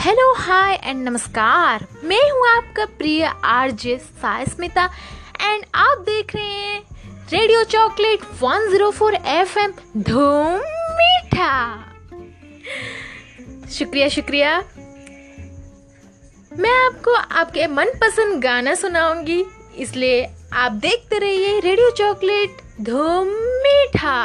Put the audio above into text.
Hello hi and नमस्कार। मैं हूँ आपका प्रिय आरजे साय स्मिता एंड आप देख रहे हैं रेडियो चॉकलेट 104 एफएम धूम मीठा शुक्रिया शुक्रिया। मैं आपको आपके मनपसंद गाना सुनाऊँगी, इसलिए आप देखते रहिए रेडियो चॉकलेट धूम मीठा